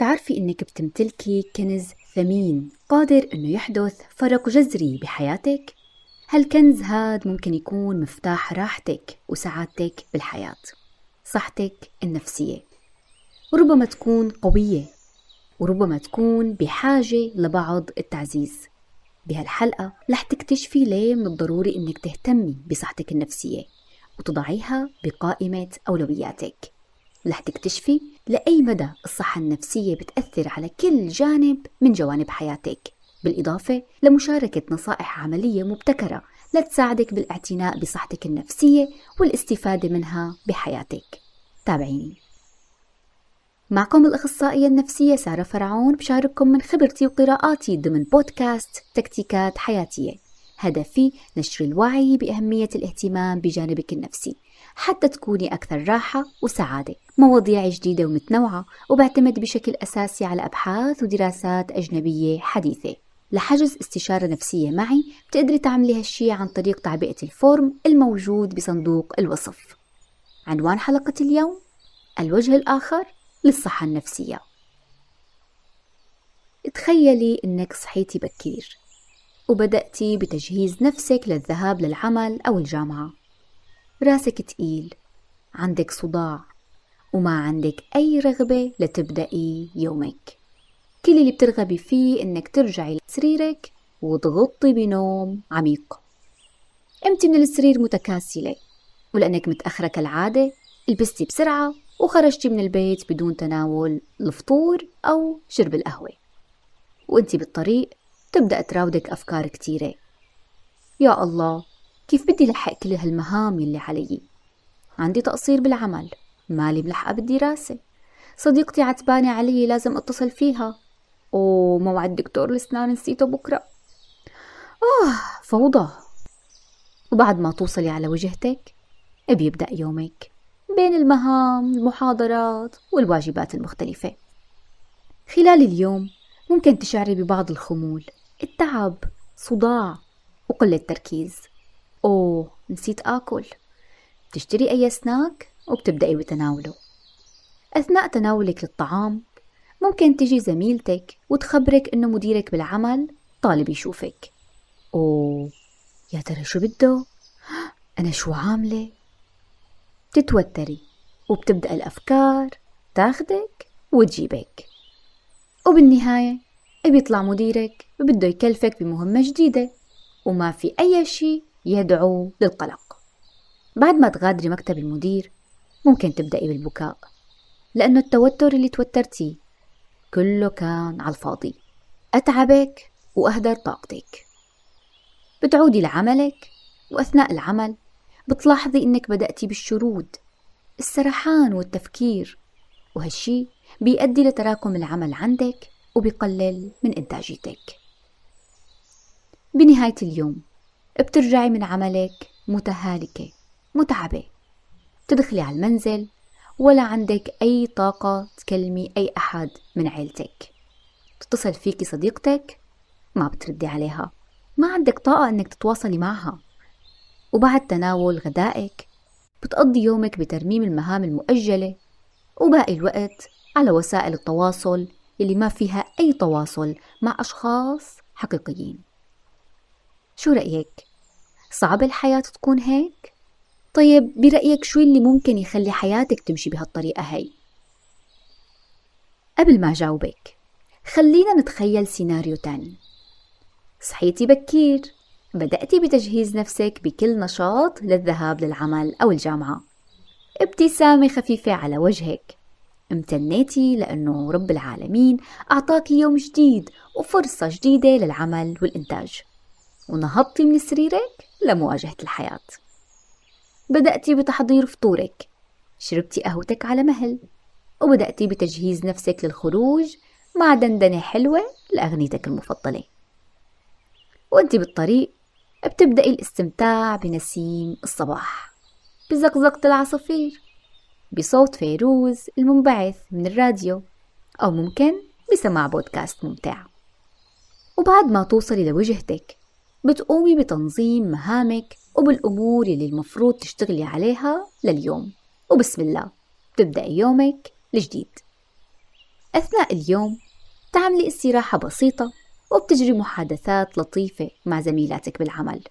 تعرفي إنك بتمتلكي كنز ثمين قادر إنه يحدث فرق جذري بحياتك؟ هالكنز هاد ممكن يكون مفتاح راحتك وسعادتك بالحياة صحتك النفسية؟ وربما تكون قوية وربما تكون بحاجة لبعض التعزيز. بهالحلقة رح تكتشفي ليه من الضروري إنك تهتمي بصحتك النفسية وتضعيها بقائمة أولوياتك. رح تكتشفي لأي مدى الصحة النفسية بتأثر على كل جانب من جوانب حياتك. بالإضافة لمشاركة نصائح عملية مبتكرة لتساعدك بالاعتناء بصحتك النفسية والاستفادة منها بحياتك. تابعيني. معكم الأخصائية النفسية سارة فرعون بشارككم من خبرتي وقراءاتي ضمن بودكاست تكتيكات حياتية. هدفي نشر الوعي بأهمية الاهتمام بجانبك النفسي. حتى تكوني أكثر راحة وسعادة. مواضيع جديدة ومتنوعة وبعتمد بشكل أساسي على أبحاث ودراسات أجنبية حديثة. لحجز استشارة نفسية معي بتقدري تعملي هالشي عن طريق تعبئة الفورم الموجود بصندوق الوصف. عنوان حلقة اليوم الوجه الآخر للصحة النفسية. تخيلي إنك صحيتي بكير وبدأتي بتجهيز نفسك للذهاب للعمل أو الجامعة. راسك تقيل عندك صداع وما عندك أي رغبة لتبدأي يومك. كل اللي بترغبي فيه إنك ترجعي لسريرك وتغطي بنوم عميق. قمتي من السرير متكاسلة ولأنك متأخرة كالعادة لبستي بسرعة وخرجتي من البيت بدون تناول الفطور أو شرب القهوة. وإنتي بالطريق تبدأ تراودك أفكار كتيرة. يا الله كيف بدي لحق كل هالمهام يلي علي؟ عندي تقصير بالعمل مالي ملحقة بالدراسة صديقتي عتبانة علي لازم أتصل فيها. وموعد دكتور الأسنان نسيته بكرة. آه فوضى. وبعد ما توصلي على وجهتك بيبدأ يومك بين المهام المحاضرات والواجبات المختلفة. خلال اليوم ممكن تشعري ببعض الخمول التعب صداع وقلة تركيز. أوه نسيت آكل بتشتري أي سناك وبتبدأي بتناوله أثناء تناولك للطعام ممكن تجي زميلتك وتخبرك إنه مديرك بالعمل طالب يشوفك أوه يا ترى شو بده؟ أنا شو عاملة؟ تتوتري وبتبدأ الأفكار تاخدك وتجيبك وبالنهاية بيطلع مديرك بده يكلفك بمهمة جديدة وما في أي شيء يدعو للقلق. بعد ما تغادري مكتب المدير ممكن تبدأي بالبكاء لأنه التوتر اللي توترتيه كله كان على الفاضي. أتعبك وأهدر طاقتك. بتعودي لعملك وأثناء العمل بتلاحظي إنك بدأتي بالشرود السرحان والتفكير وهالشي بيؤدي لتراكم العمل عندك وبيقلل من إنتاجيتك. بنهاية اليوم بترجعي من عملك متهالكة متعبة. تدخلي على المنزل ولا عندك أي طاقة تكلمي أي أحد من عيلتك. تتصل فيكي صديقتك ما بتردي عليها. ما عندك طاقة إنك تتواصلي معها. وبعد تناول غدائك بتقضي يومك بترميم المهام المؤجلة وباقي الوقت على وسائل التواصل اللي ما فيها أي تواصل مع أشخاص حقيقيين. شو رأيك؟ صعب الحياة تكون هيك؟ طيب برأيك شو اللي ممكن يخلي حياتك تمشي بهالطريقة هاي؟ قبل ما جاوبك خلينا نتخيل سيناريو تاني. صحيتي بكير. بدأتي بتجهيز نفسك بكل نشاط للذهاب للعمل أو الجامعة. ابتسامة خفيفة على وجهك. امتنيتي لأنه رب العالمين أعطاك يوم جديد وفرصة جديدة للعمل والإنتاج. ونهضتي من سريرك؟ لمواجهة الحياة. بدأتي بتحضير فطورك. شربتي قهوتك على مهل. وبدأتي بتجهيز نفسك للخروج مع دندنة حلوة لأغنيتك المفضلة. وأنت بالطريق بتبدأي الاستمتاع بنسيم الصباح. بزقزقة العصافير. بصوت فيروز المنبعث من الراديو. أو ممكن بسماع بودكاست ممتع. وبعد ما توصلي لوجهتك بتقومي بتنظيم مهامك وبالأمور اللي المفروض تشتغلي عليها لليوم. وبسم الله بتبدأي يومك الجديد. أثناء اليوم تعملي استراحة بسيطة وبتجري محادثات لطيفة مع زميلاتك بالعمل.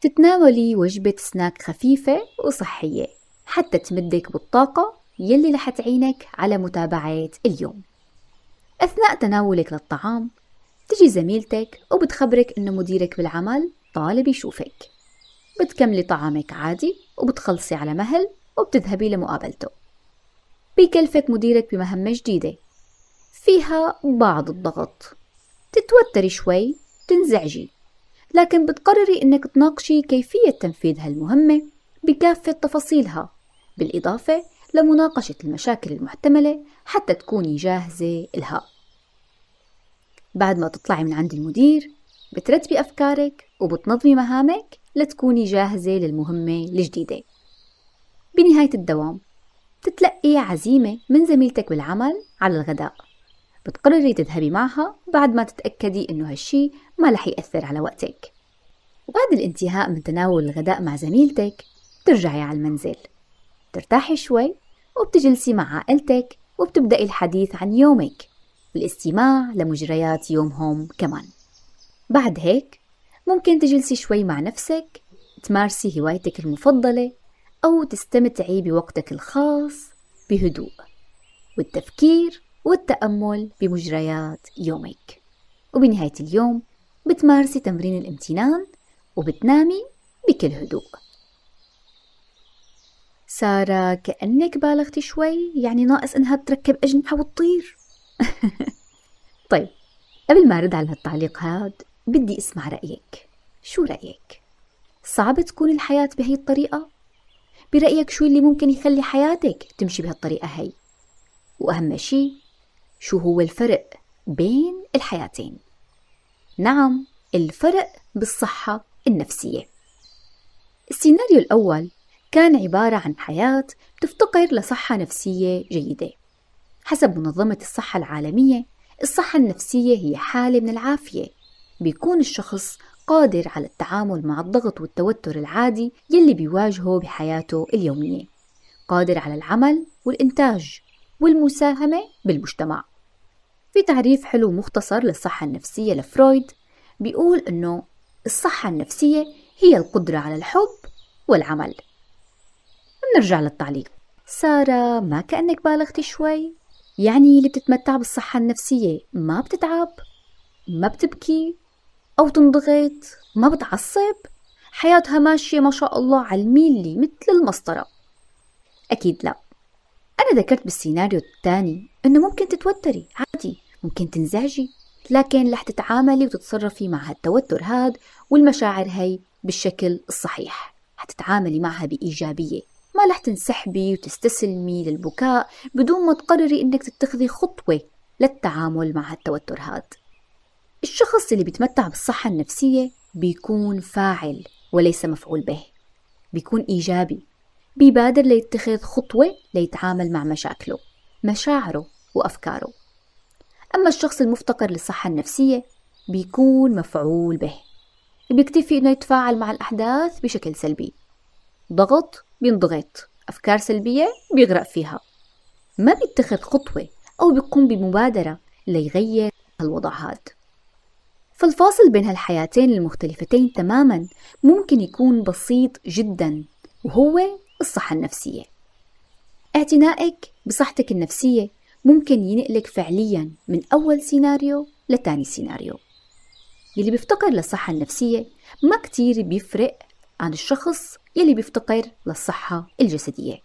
تتناولي وجبة سناك خفيفة وصحية حتى تمدك بالطاقة يلي رح تعينك على متابعة اليوم. أثناء تناولك للطعام تجي زميلتك وبتخبرك إنه مديرك بالعمل طالب يشوفك. بتكملي طعامك عادي وبتخلصي على مهل وبتذهبي لمقابلته. بيكلفك مديرك بمهمة جديدة. فيها بعض الضغط. تتوتري شوي تنزعجي. لكن بتقرري إنك تناقشي كيفية تنفيذ هالمهمة بكافة تفاصيلها بالإضافة لمناقشة المشاكل المحتملة حتى تكوني جاهزة إلها. بعد ما تطلعي من عند المدير بترتبي أفكارك وبتنظمي مهامك لتكوني جاهزة للمهمة الجديدة. بنهاية الدوام تتلقي عزيمة من زميلتك بالعمل على الغداء. بتقرري تذهبي معها بعد ما تتأكدي إنه هالشي ما رح يأثر على وقتك. وبعد الانتهاء من تناول الغداء مع زميلتك ترجعي على المنزل. ترتاحي شوي وبتجلسي مع عائلتك وبتبدأي الحديث عن يومك. والاستماع لمجريات يومهم كمان. بعد هيك ممكن تجلسي شوي مع نفسك تمارسي هوايتك المفضلة أو تستمتعي بوقتك الخاص بهدوء والتفكير والتأمل بمجريات يومك. وبنهاية اليوم بتمارسي تمرين الامتنان وبتنامي بكل هدوء. سارة كأنك بالغتي شوي يعني ناقص إنها تركب أجنحة وتطير. طيب قبل ما أرد على هالتعليق هاد بدي أسمع رأيك شو رأيك؟ صعب تكون الحياة بهي الطريقة؟ برأيك شو اللي ممكن يخلي حياتك تمشي بهالطريقة هي؟ وأهم شي شو هو الفرق بين الحياتين؟ نعم الفرق بالصحة النفسية السيناريو الأول كان عبارة عن حياة تفتقر لصحة نفسية جيدة حسب منظمة الصحة العالمية الصحة النفسية هي حالة من العافية. بيكون الشخص قادر على التعامل مع الضغط والتوتر العادي يلي بيواجهه بحياته اليومية. قادر على العمل والإنتاج والمساهمة بالمجتمع. في تعريف حلو مختصر للصحة النفسية لفرويد بيقول إنه الصحة النفسية هي القدرة على الحب والعمل. نرجع للتعليق. سارة ما كأنك بالغتي شوي. يعني اللي بتتمتع بالصحة النفسية. ما بتتعب ما بتبكي أو تنضغط ما بتعصب. حياتها ماشية ما شاء الله على الميلي مثل المسطرة. أكيد لا. أنا ذكرت بالسيناريو الثاني إنه ممكن تتوتري عادي ممكن تنزعجي لكن رح تتعاملي وتتصرفي مع هالتوتر هاد والمشاعر هي بالشكل الصحيح. حتتعاملي معها بإيجابية. ما رح تنسحبي وتستسلمي للبكاء بدون ما تقرري إنك تتخذي خطوة للتعامل مع هالتوتر هاد الشخص اللي بيتمتع بالصحة النفسية بيكون فاعل وليس مفعول به. بيكون إيجابي. بيبادر ليتخذ خطوة ليتعامل مع مشاكله مشاعره وأفكاره. أما الشخص المفتقر للصحة النفسية بيكون مفعول به. بيكتفي إنه يتفاعل مع الأحداث بشكل سلبي. ضغط بينضغط أفكار سلبية بيغرق فيها. ما بيتخذ خطوة أو بيقوم بمبادرة ليغير الوضع هذا فالفاصل بين هالحياتين المختلفتين تماما ممكن يكون بسيط جدا وهو الصحة النفسية. اعتنائك بصحتك النفسية ممكن ينقلك فعليا من أول سيناريو لتاني سيناريو. يلي بيفتقر للصحة النفسية ما كتير بيفرق عن الشخص يلي بيفتقر للصحة الجسدية.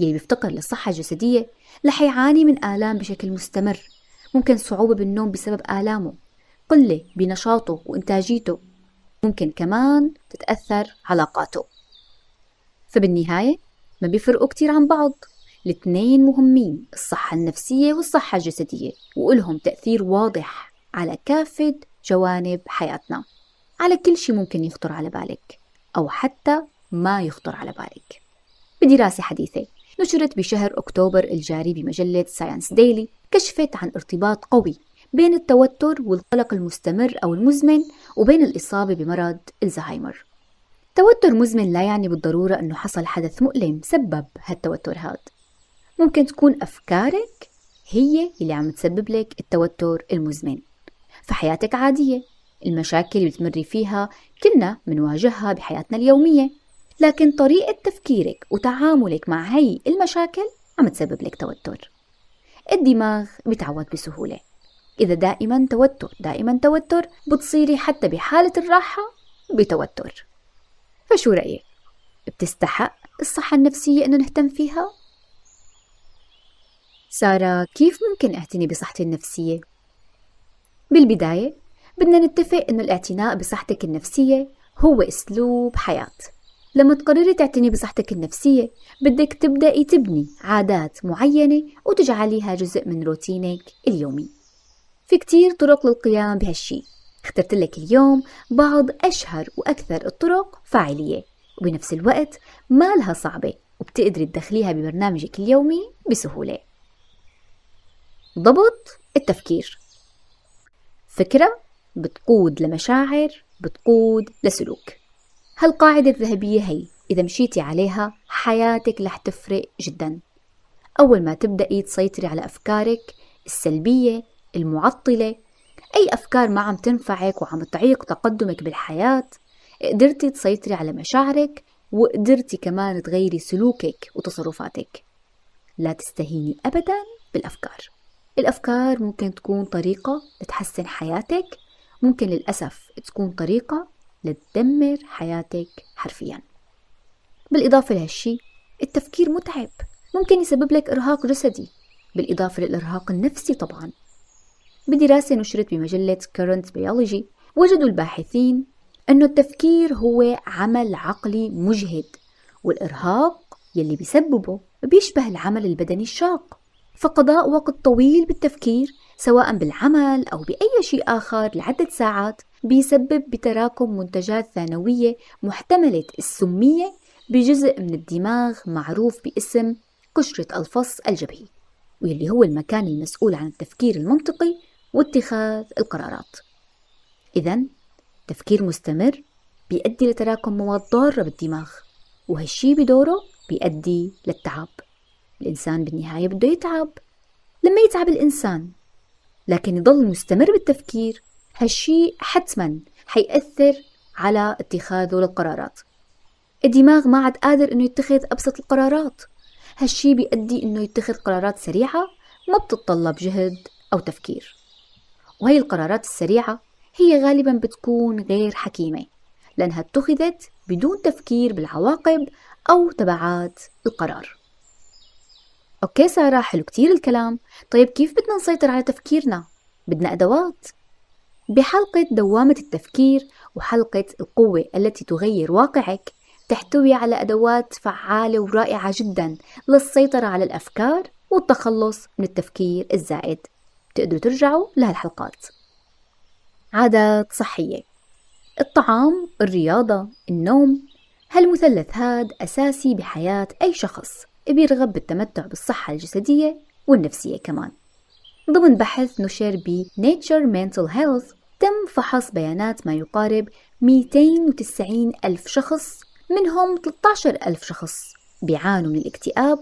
يلي بيفتقر للصحة الجسدية رح يعاني من آلام بشكل مستمر. ممكن صعوبة بالنوم بسبب آلامه قلة بنشاطه وإنتاجيته. ممكن كمان تتأثر علاقاته. فبالنهاية ما بيفرقوا كتير عن بعض. الاثنين مهمين الصحة النفسية والصحة الجسدية وإلهم تأثير واضح على كافة جوانب حياتنا. على كل شيء ممكن يخطر على بالك. أو حتى ما يخطر على بالك. بدراسة حديثة. نشرت بشهر أكتوبر الجاري بمجلة ساينس ديلي كشفت عن ارتباط قوي بين التوتر والقلق المستمر أو المزمن وبين الإصابة بمرض الزهايمر. توتر مزمن لا يعني بالضرورة أنه حصل حدث مؤلم سبب هالتوتر هذا ممكن تكون أفكارك هي اللي عم تسبب لك التوتر المزمن. فحياتك عادية. المشاكل اللي بتمري فيها كلنا منواجهها بحياتنا اليومية لكن طريقة تفكيرك وتعاملك مع هي المشاكل عم تسبب لك توتر الدماغ بيتعود بسهولة إذا دائما توتر دائما توتر بتصيري حتى بحالة الراحة بتوتر فشو رأيك؟ بتستحق الصحة النفسية إنه نهتم فيها؟ سارة كيف ممكن أعتني بصحتي النفسية؟ بالبداية بدنا نتفق إنه الاعتناء بصحتك النفسية هو أسلوب حياة. لما تقرري تعتني بصحتك النفسية بدك تبدأي تبني عادات معينة وتجعليها جزء من روتينك اليومي. في كتير طرق للقيام بهالشي. اخترت لك اليوم بعض أشهر وأكثر الطرق فاعلية. وبنفس الوقت ما لها صعبة وبتقدري تدخليها ببرنامجك اليومي بسهولة. ضبط التفكير. فكرة بتقود لمشاعر بتقود لسلوك. هالقاعدة الذهبية هي إذا مشيتي عليها حياتك رح تفرق جدا. أول ما تبدأي تسيطري على أفكارك السلبية المعطلة أي أفكار ما عم تنفعك وعم تعيق تقدمك بالحياة قدرتي تسيطري على مشاعرك وقدرتي كمان تغيري سلوكك وتصرفاتك. لا تستهيني أبدا بالأفكار. الأفكار ممكن تكون طريقة لتحسن حياتك ممكن للأسف تكون طريقة لتدمر حياتك حرفيا. بالإضافة لهالشي التفكير متعب. ممكن يسبب لك إرهاق جسدي. بالإضافة للإرهاق النفسي طبعا. بدراسة نشرت بمجلة Current Biology وجدوا الباحثين أنه التفكير هو عمل عقلي مجهد والإرهاق يلي بيسببه بيشبه العمل البدني الشاق. فقضاء وقت طويل بالتفكير سواء بالعمل أو بأي شيء آخر لعدة ساعات بيسبب بتراكم منتجات ثانوية محتملة السمية بجزء من الدماغ معروف باسم قشرة الفص الجبهي واللي هو المكان المسؤول عن التفكير المنطقي واتخاذ القرارات. إذا تفكير مستمر بيؤدي لتراكم مواد ضارة بالدماغ وهالشي بدوره بيؤدي للتعب. الإنسان بالنهاية بده يتعب. لما يتعب الإنسان لكن يضل مستمر بالتفكير هالشي حتما حيأثر على اتخاذه للقرارات. الدماغ ما عاد قادر إنه يتخذ أبسط القرارات. هالشي بيؤدي إنه يتخذ قرارات سريعة ما بتتطلب جهد أو تفكير. وهي القرارات السريعة هي غالبا بتكون غير حكيمة لأنها اتخذت بدون تفكير بالعواقب أو تبعات القرار. أوكي سارة حلو كتير الكلام. طيب كيف بدنا نسيطر على تفكيرنا؟ بدنا أدوات. بحلقة دوامة التفكير وحلقة القوة التي تغير واقعك تحتوي على أدوات فعالة ورائعة جدا للسيطرة على الأفكار والتخلص من التفكير الزائد. تقدروا ترجعوا لهالحلقات. عادات صحية. الطعام، الرياضة، النوم. هالمثلث هاد أساسي بحياة أي شخص. بيرغب بالتمتع بالصحة الجسدية والنفسية كمان. ضمن بحث نشر ب Nature Mental Health تم فحص بيانات ما يقارب 290 ألف شخص منهم 13 ألف شخص بيعانوا من الاكتئاب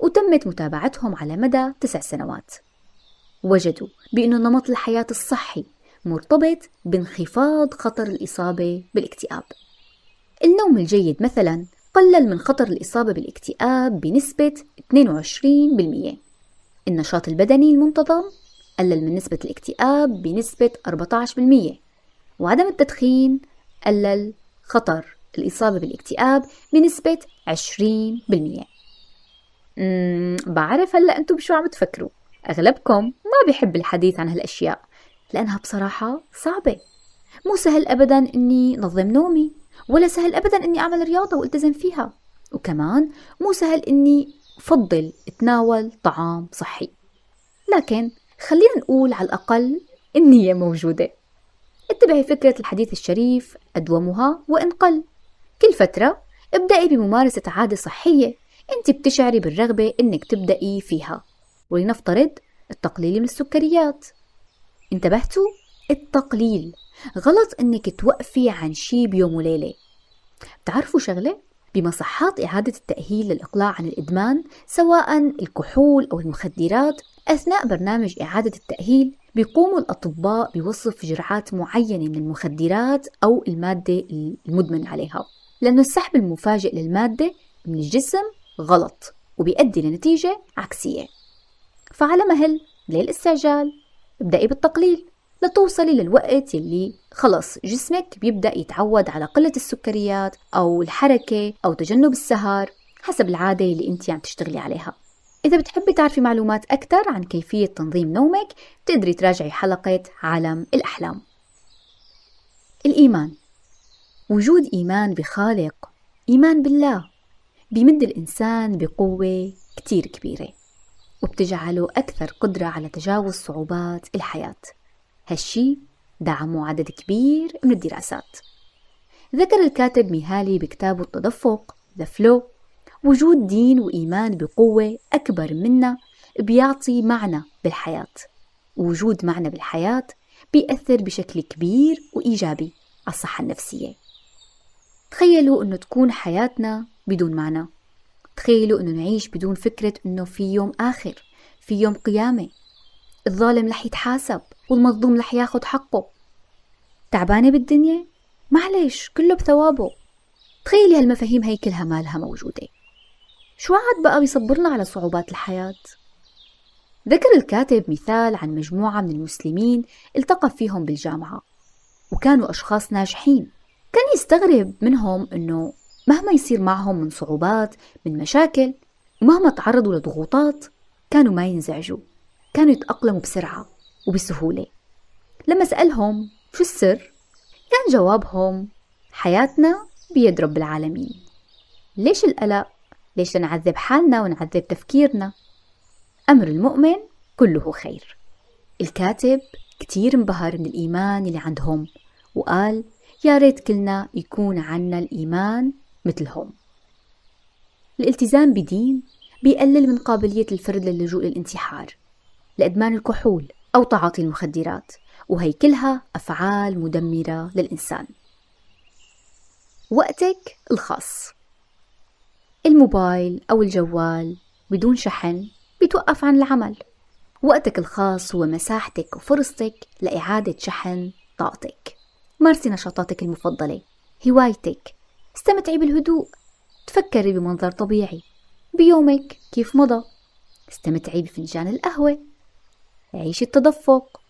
وتمت متابعتهم على مدى تسع سنوات. وجدوا بأن نمط الحياة الصحي مرتبط بانخفاض خطر الإصابة بالإكتئاب. النوم الجيد مثلا قلل من خطر الإصابة بالاكتئاب بنسبة 22% النشاط البدني المنتظم قلل من نسبة الاكتئاب بنسبة 14% وعدم التدخين قلل خطر الإصابة بالاكتئاب بنسبة 20% امم بعرف هلأ أنتم بشو عم تفكروا. أغلبكم ما بيحب الحديث عن هالأشياء لأنها بصراحة صعبة. مو سهل ابدا إني نظم نومي. ولا سهل ابدا إني أعمل رياضة وألتزم فيها. وكمان مو سهل إني فضل أتناول طعام صحي. لكن خلينا نقول على الأقل النية موجودة. اتبعي فكرة الحديث الشريف أدومها وإن قل. كل فترة ابدأي بممارسة عادة صحية أنت بتشعري بالرغبة إنك تبدأي فيها. ولنفترض التقليل من السكريات. انتبهتوا؟ التقليل. غلط إنك توقفي عن شي بيوم وليلة. بتعرفوا شغلة؟ بمصحات إعادة التأهيل للإقلاع عن الإدمان سواء الكحول أو المخدرات أثناء برنامج إعادة التأهيل بيقوموا الأطباء بوصف جرعات معينة من المخدرات أو المادة المدمن عليها. لأنه السحب المفاجئ للمادة من الجسم غلط وبيؤدي لنتيجة عكسية. فعلى مهل للاستعجال ابدأي بالتقليل. لتوصلي للوقت اللي خلص جسمك بيبدأ يتعود على قلة السكريات أو الحركة أو تجنب السهر حسب العادة اللي أنت عم تشتغلي عليها. إذا بتحبي تعرفي معلومات أكثر عن كيفية تنظيم نومك تقدري تراجعي حلقة عالم الأحلام. الإيمان. وجود إيمان بخالق إيمان بالله بيمد الإنسان بقوة كتير كبيرة وبتجعله أكثر قدرة على تجاوز صعوبات الحياة. هالشي دعمه عدد كبير من الدراسات. ذكر الكاتب ميهالي بكتابه التدفق The Flow وجود دين وإيمان بقوة أكبر منا بيعطي معنى بالحياة ووجود معنى بالحياة بيأثر بشكل كبير وإيجابي على الصحة النفسية. تخيلوا أنه تكون حياتنا بدون معنى. تخيلوا أنه نعيش بدون فكرة أنه في يوم آخر في يوم قيامة الظالم رح يتحاسب والمظلوم رح ياخد حقه. تعبانة بالدنيا؟ معلش كله بثوابه. تخيلي هالمفاهيم هي كلها مالها موجودة. شو عاد بقى بيصبرنا على صعوبات الحياة؟ ذكر الكاتب مثال عن مجموعة من المسلمين التقى فيهم بالجامعة وكانوا أشخاص ناجحين. كان يستغرب منهم أنه مهما يصير معهم من صعوبات من مشاكل ومهما تعرضوا لضغوطات كانوا ما ينزعجوا. كانوا يتأقلموا بسرعة وبسهولة لما سألهم شو السر؟ كان جوابهم حياتنا بيد رب العالمين ليش القلق؟ ليش لنعذب حالنا ونعذب تفكيرنا؟ أمر المؤمن كله خير الكاتب كتير انبهر من الإيمان اللي عندهم وقال يا ريت كلنا يكون عنا الإيمان مثلهم الالتزام بدين بيقلل من قابلية الفرد للجوء للانتحار لإدمان الكحول أو تعاطي المخدرات وهي كلها أفعال مدمرة للإنسان. وقتك الخاص. الموبايل أو الجوال بدون شحن بيتوقف عن العمل. وقتك الخاص هو مساحتك وفرصتك لإعادة شحن طاقتك. مارسي نشاطاتك المفضلة هوايتك. استمتعي بالهدوء. تفكري بمنظر طبيعي. بيومك كيف مضى؟ استمتعي بفنجان القهوة. عيشي التدفق.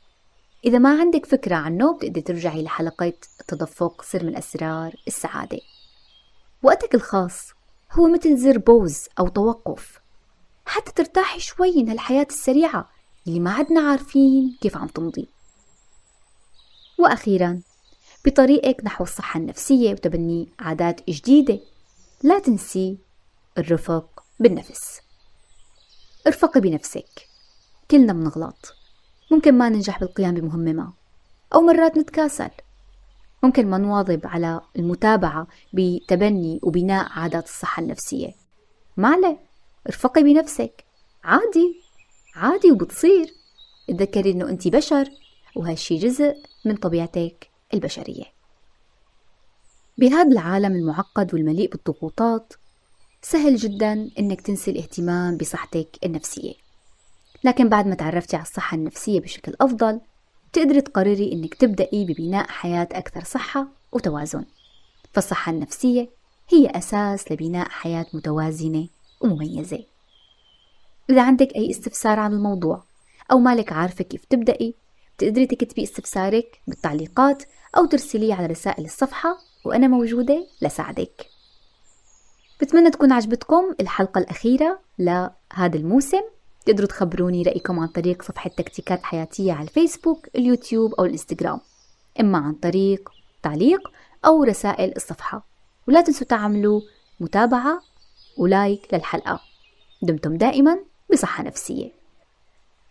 إذا ما عندك فكرة عنه بتقدري ترجعي لحلقة التدفق سر من أسرار السعادة. وقتك الخاص هو مثل زر بوز أو توقف. حتى ترتاحي شوي من هالحياة السريعة اللي ما عدنا عارفين كيف عم تمضي. وأخيرا بطريقك نحو الصحة النفسية وتبني عادات جديدة. لا تنسي الرفق بالنفس. ارفقي بنفسك. كلنا بنغلط. ممكن ما ننجح بالقيام بمهمة ما أو مرات نتكاسل. ممكن ما نواظب على المتابعة بتبني وبناء عادات الصحة النفسية. ما عليه ارفقي بنفسك. عادي عادي وبتصير. تذكري إنه انت بشر وهالشي جزء من طبيعتك البشرية. بهذا العالم المعقد والمليء بالضغوطات سهل جدا إنك تنسي الاهتمام بصحتك النفسية. لكن بعد ما تعرفتي على الصحة النفسية بشكل أفضل تقدري تقرري إنك تبدأي ببناء حياة أكثر صحة وتوازن. فالصحة النفسية هي أساس لبناء حياة متوازنة ومميزة. إذا عندك أي استفسار عن الموضوع أو مالك عارفة كيف تبدأي تقدري تكتبي استفسارك بالتعليقات أو ترسليه على رسائل الصفحة وأنا موجودة لساعدك. بتمنى تكون عجبتكم الحلقة الأخيرة لهذا الموسم. تقدروا تخبروني رأيكم عن طريق صفحة تكتيكات حياتية على الفيسبوك اليوتيوب أو الإنستغرام. إما عن طريق تعليق أو رسائل الصفحة. ولا تنسوا تعملوا متابعة ولايك للحلقة. دمتم دائما بصحة نفسية.